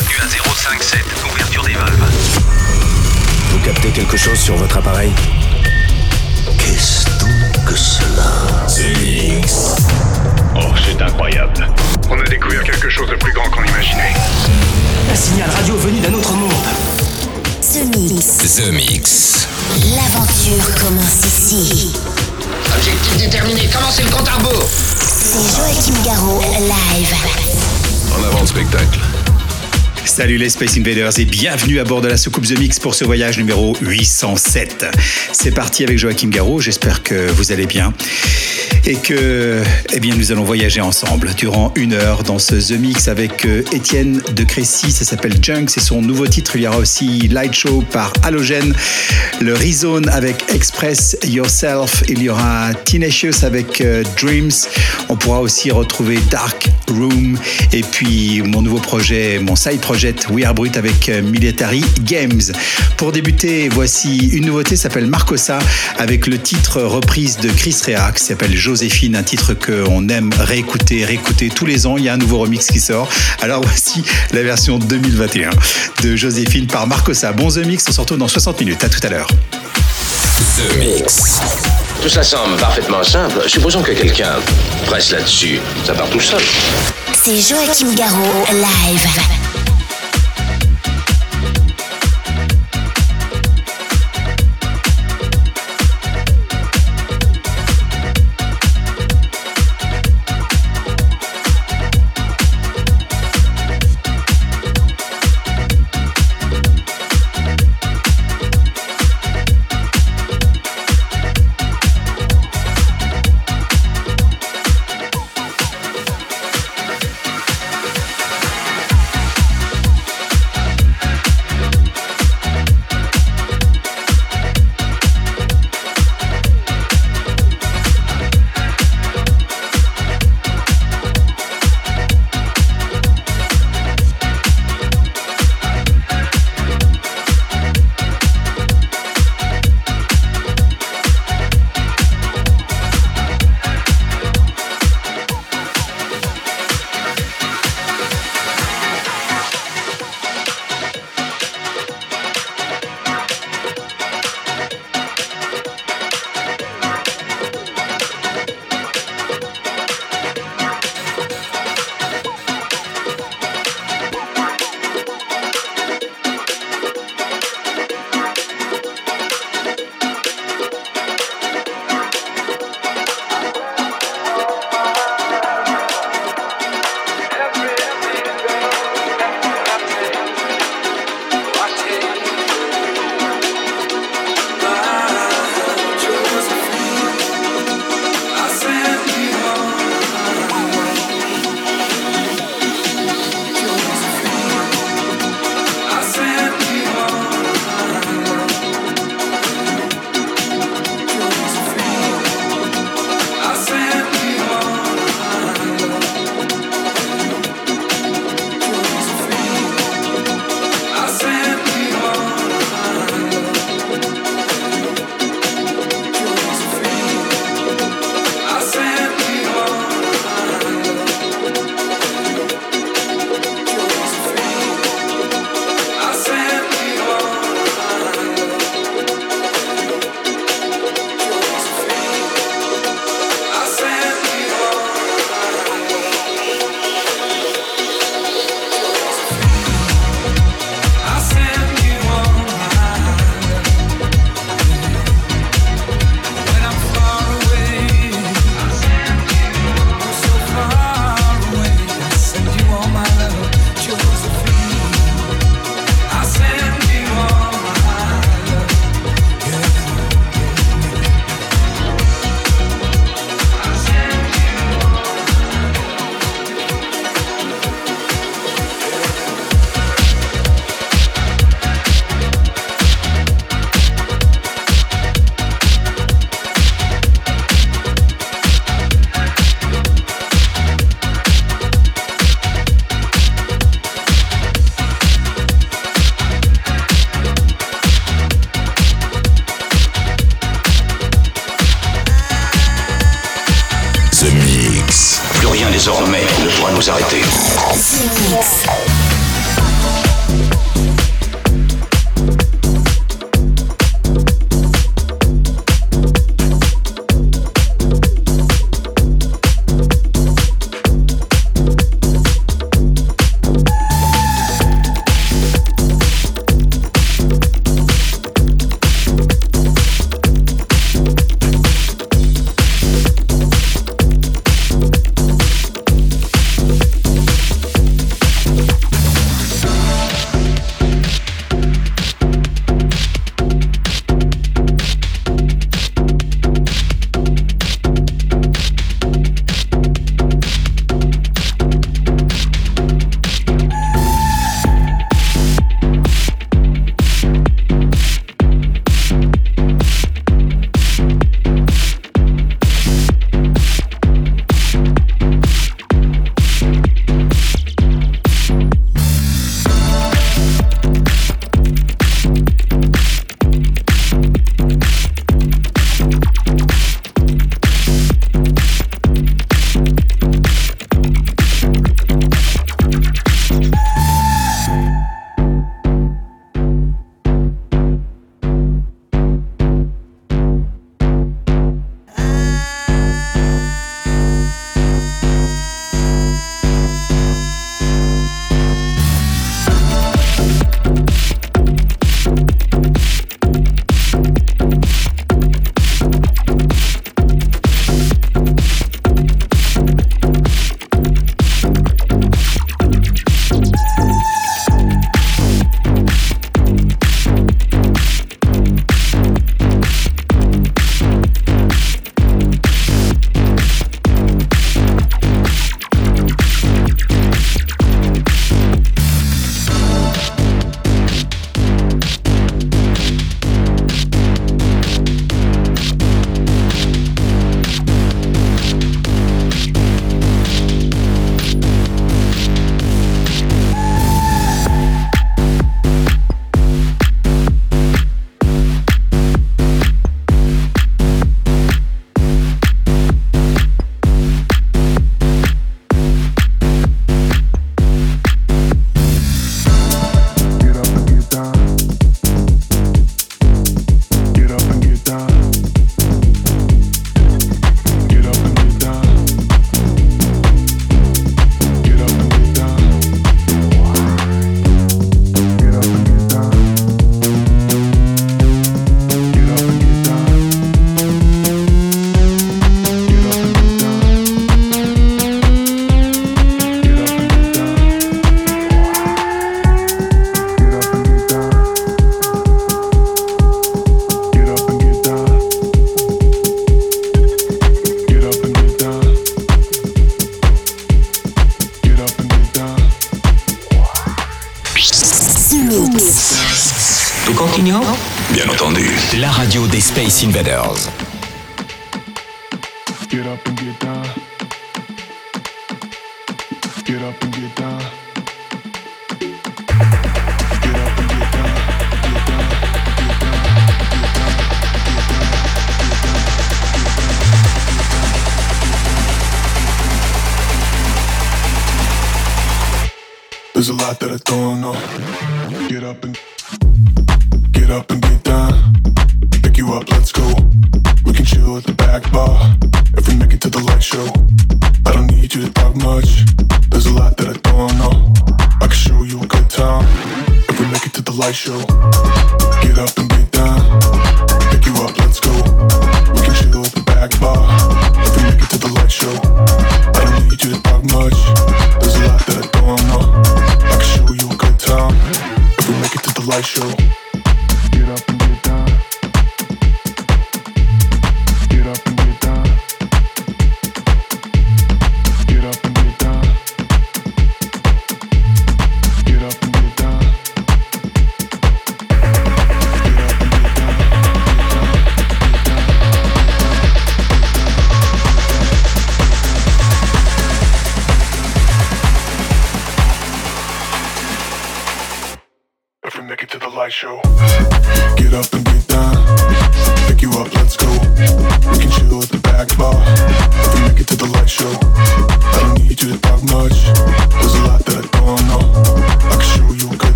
maintenu à 057, ouverture des valves. Vous captez quelque chose sur votre appareil Qu'est-ce donc que cela? Oh, c'est incroyable. On a découvert quelque chose de plus grand qu'on imaginait. Un signal radio venu d'un autre monde. The Mix. The Mix. L'aventure commence ici. Objectif déterminé, commencez le compte à rebours C'est Joachim Garraud, live. En avant le spectacle. Salut les Space Invaders et bienvenue à bord de la soucoupe The Mix pour ce voyage numéro 807. C'est parti avec Joachim Garraud, j'espère que vous allez bien et que eh bien, nous allons voyager ensemble durant une heure dans ce The Mix avec euh, Étienne de Crécy, ça s'appelle Junk, c'est son nouveau titre, il y aura aussi Light Show par Halogène, le Rezone avec Express Yourself, il y aura Tenacious avec euh, Dreams, on pourra aussi retrouver Dark Room et puis mon nouveau projet, mon side project We Are Brut avec euh, Military Games. Pour débuter, voici une nouveauté, s'appelle Marcosa avec le titre reprise de Chris Rea qui s'appelle Joséphine, un titre qu'on aime réécouter, réécouter tous les ans. Il y a un nouveau remix qui sort. Alors voici la version 2021 de Joséphine par Marcosa. Bon The Mix, on se retrouve dans 60 minutes. À tout à l'heure. Tout ça semble parfaitement simple. Supposons que quelqu'un presse là-dessus. Ça part tout seul. C'est Joachim Garraud, live.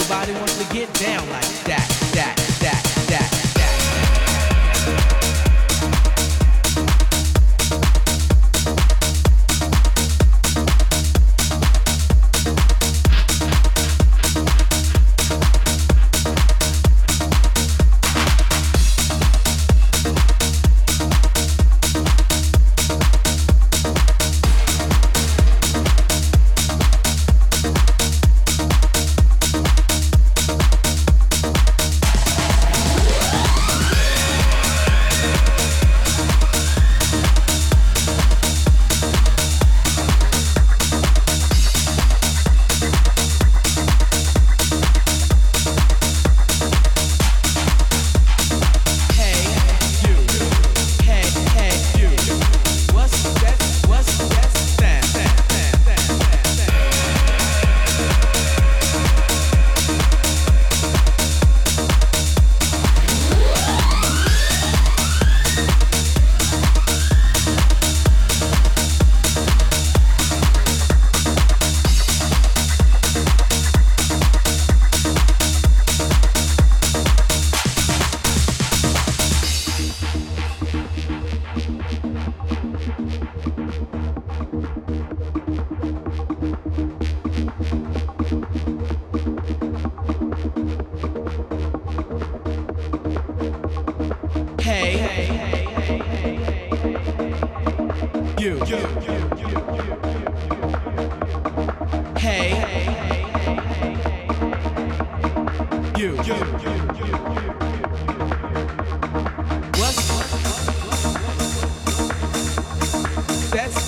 Everybody wants to get down like that, success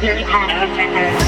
Thank you.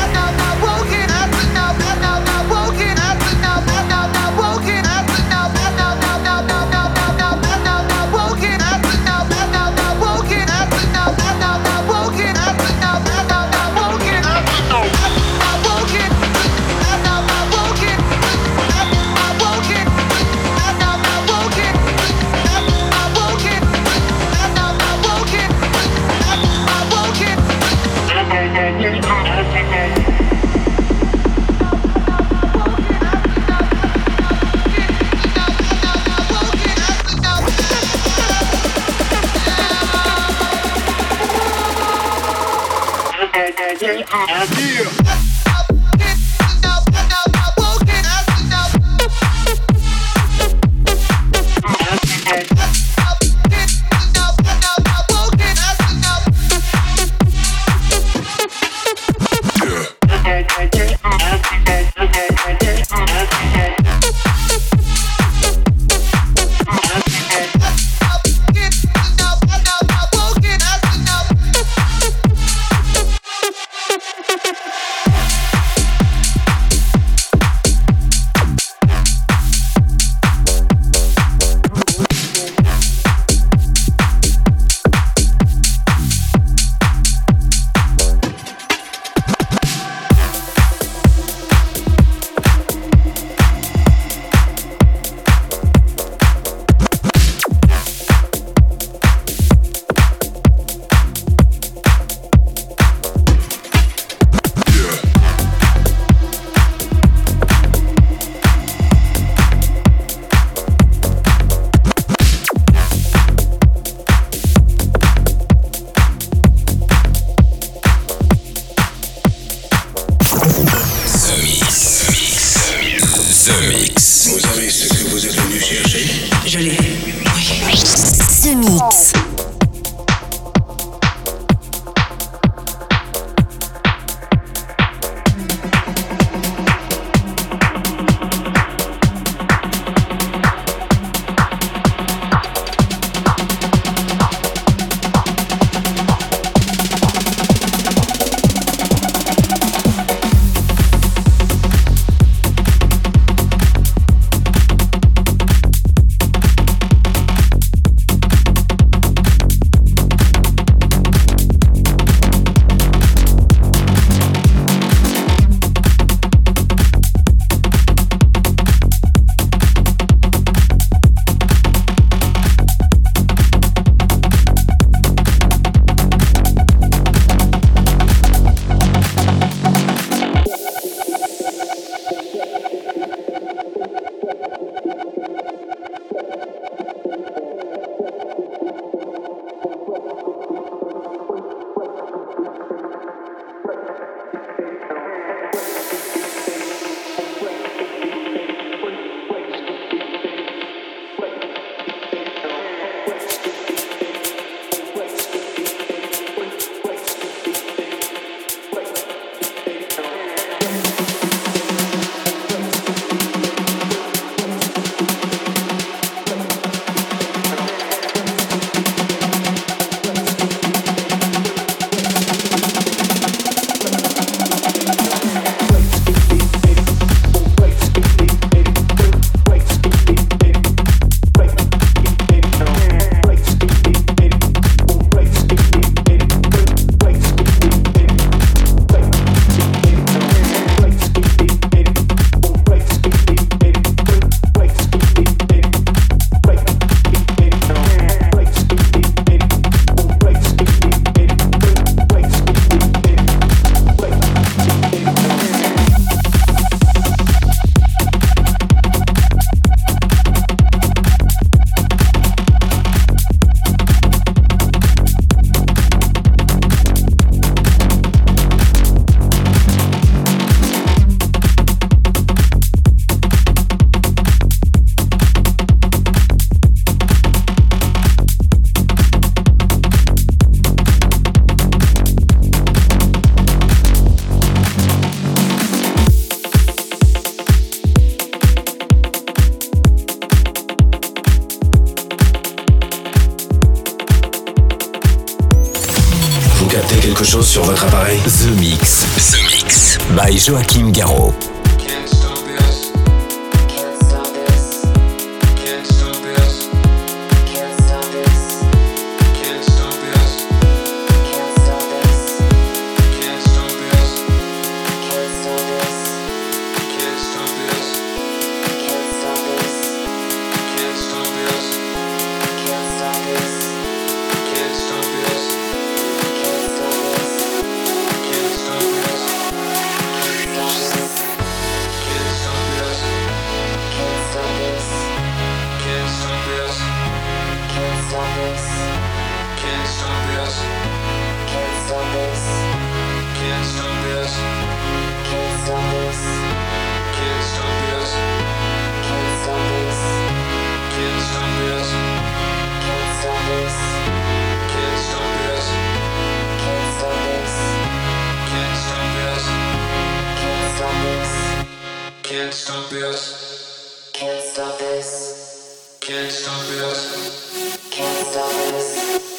Joachim. Can't stop this. Can't stop this. Can't stop this.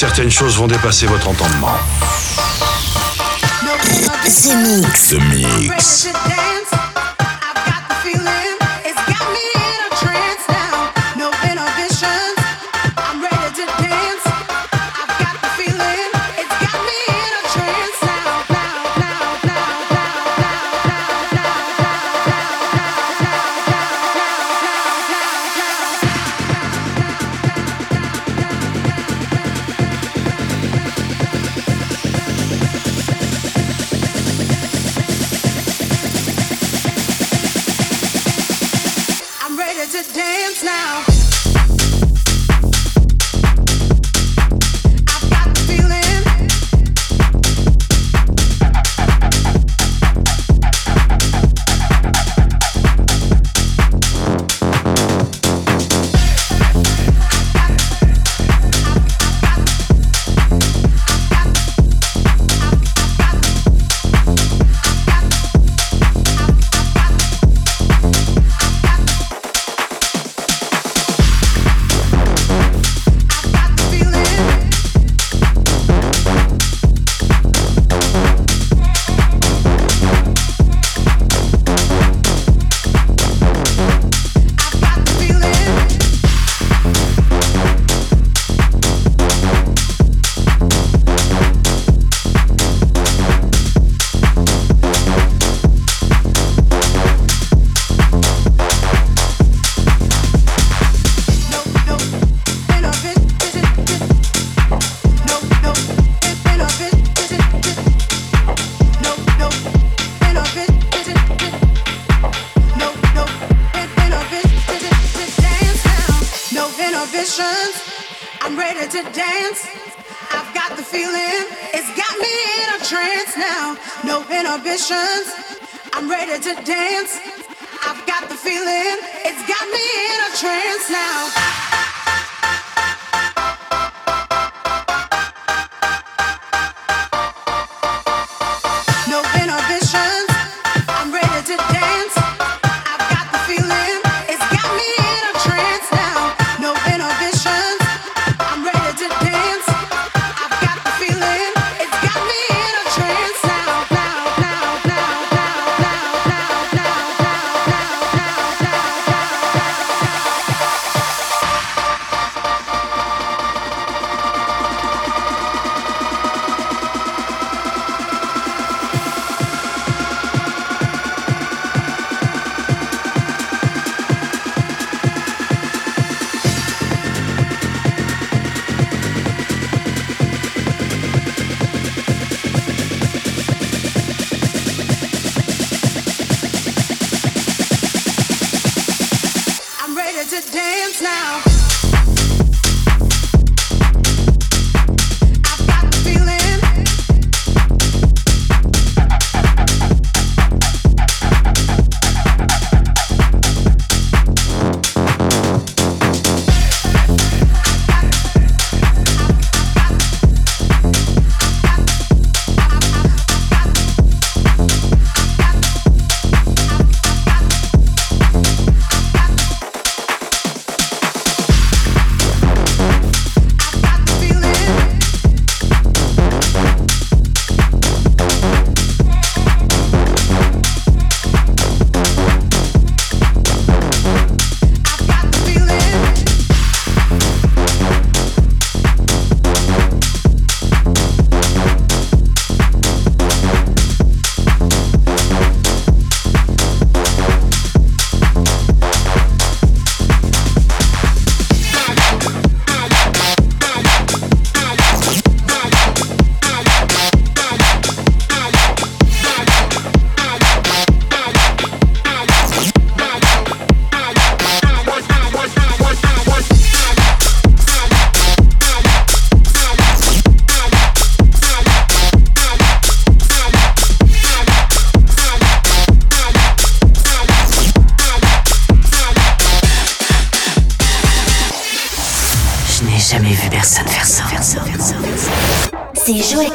certaines choses vont dépasser votre entendement. Mix. Mix. to dance now.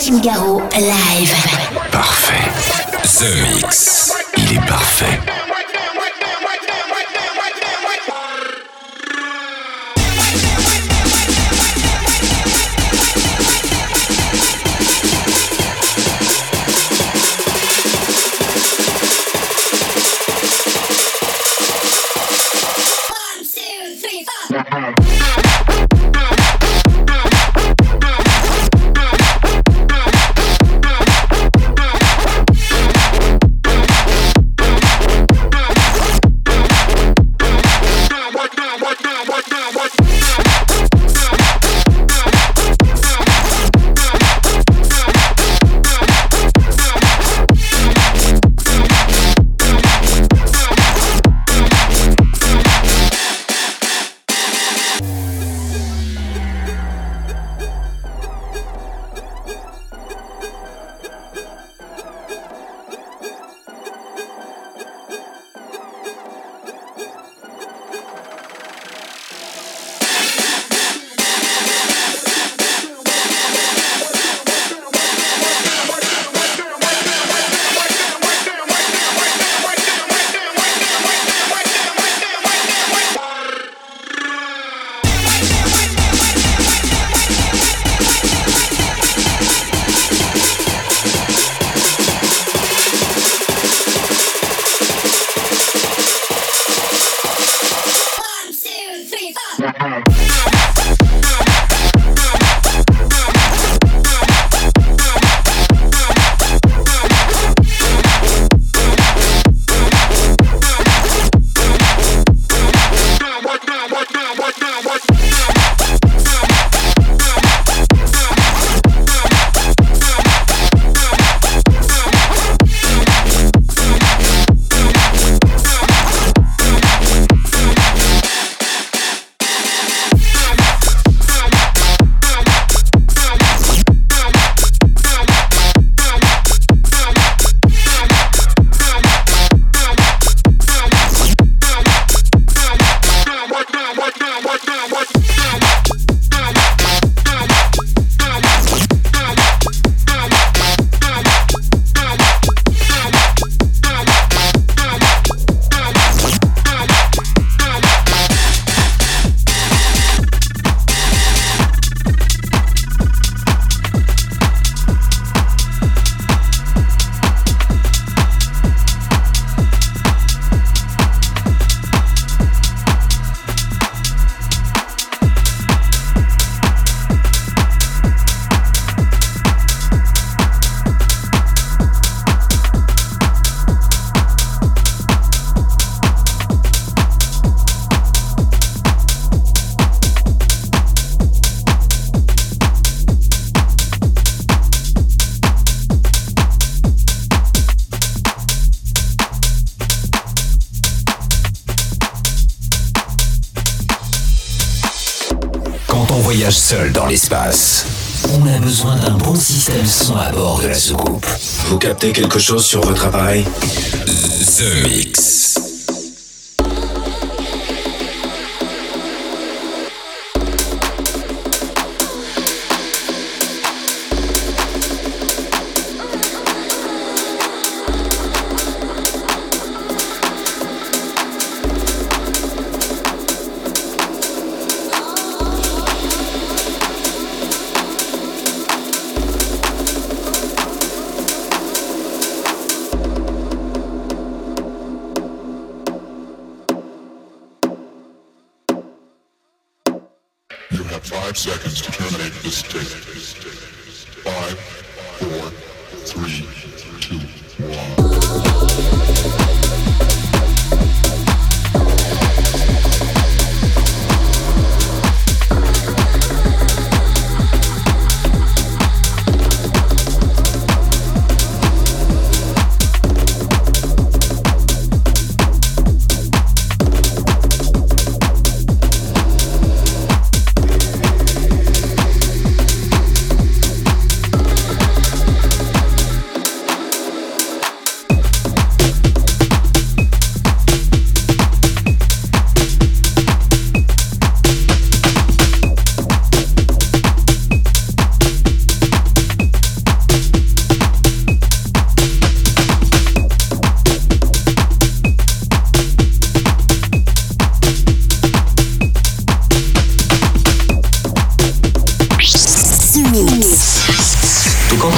Martine Garraud, live. ton voyage seul dans l'espace. On a besoin d'un bon système son à bord de la soucoupe. Vous captez quelque chose sur votre appareil? The Mix.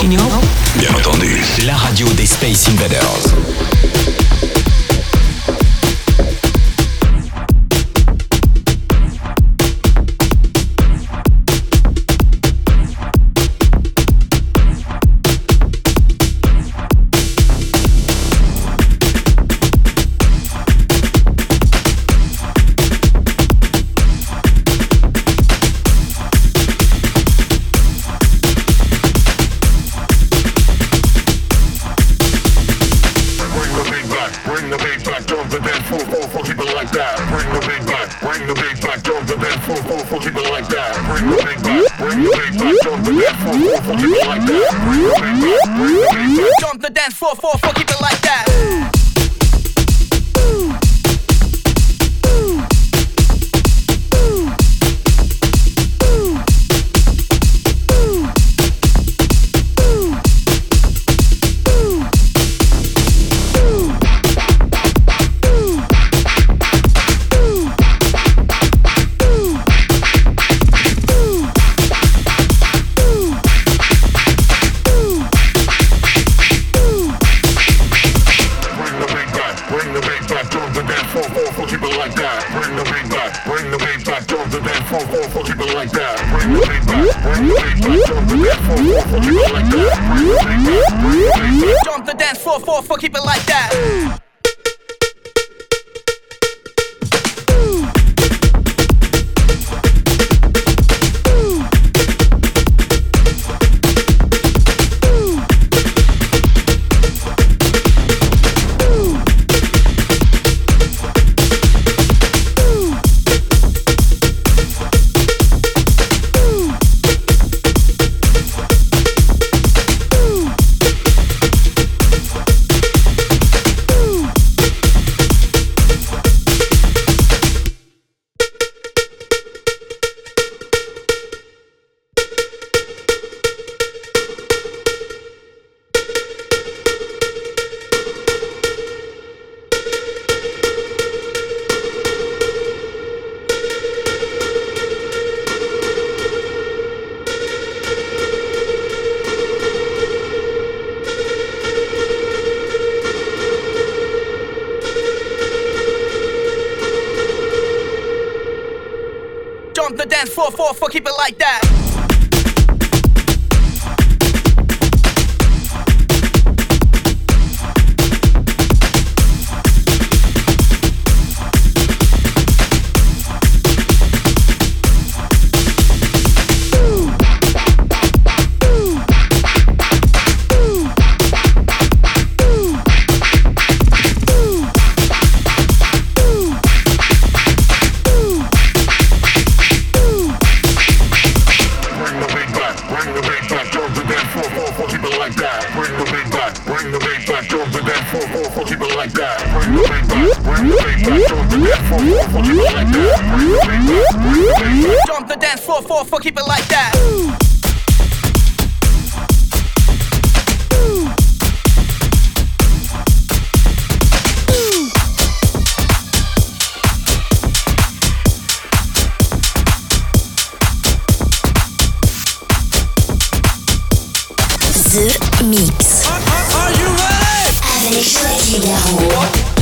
Bien entendu, la radio des Space Invaders. Mix. Are, are, are you ready? Avec Joachim Garou.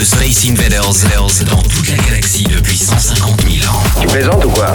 de Space Invaders dans toute la galaxie depuis 150 000 ans. Tu plaisantes ou quoi?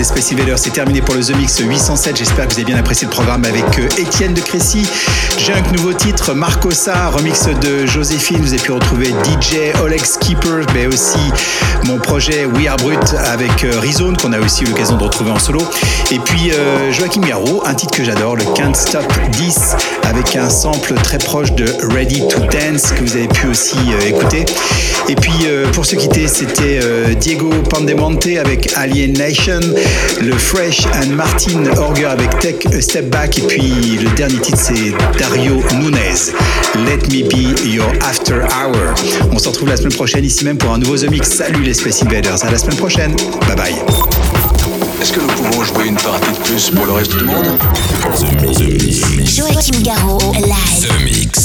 Les Space Invaders, c'est terminé pour le The Mix 807. J'espère que vous avez bien apprécié le programme avec euh, Étienne de Crécy. Junk, nouveau titre, Marcosa, remix de Joséphine. Vous avez pu retrouver DJ Oleg Skipper, mais aussi mon projet We Are Brut avec euh, Rizone, qu'on a aussi eu l'occasion de retrouver en solo. Et puis euh, Joachim Garraud, un titre que j'adore, le Can't Stop 10, avec un sample très proche de Ready to Dance, que vous avez pu aussi écouter. Et puis euh, pour se quitter, c'était euh, Diego Pandemonte avec Alienation, le Fresh and Martin Orger avec Tech A Step Back, et puis le dernier titre c'est Dario Nunez, Let Me Be Your After Hour. On se retrouve la semaine prochaine ici même pour un nouveau The Mix. Salut les Space Invaders, à la semaine prochaine. Bye bye. Est-ce que nous pouvons jouer une partie de plus pour le reste du monde? Joachim Garraud, live. The Mix.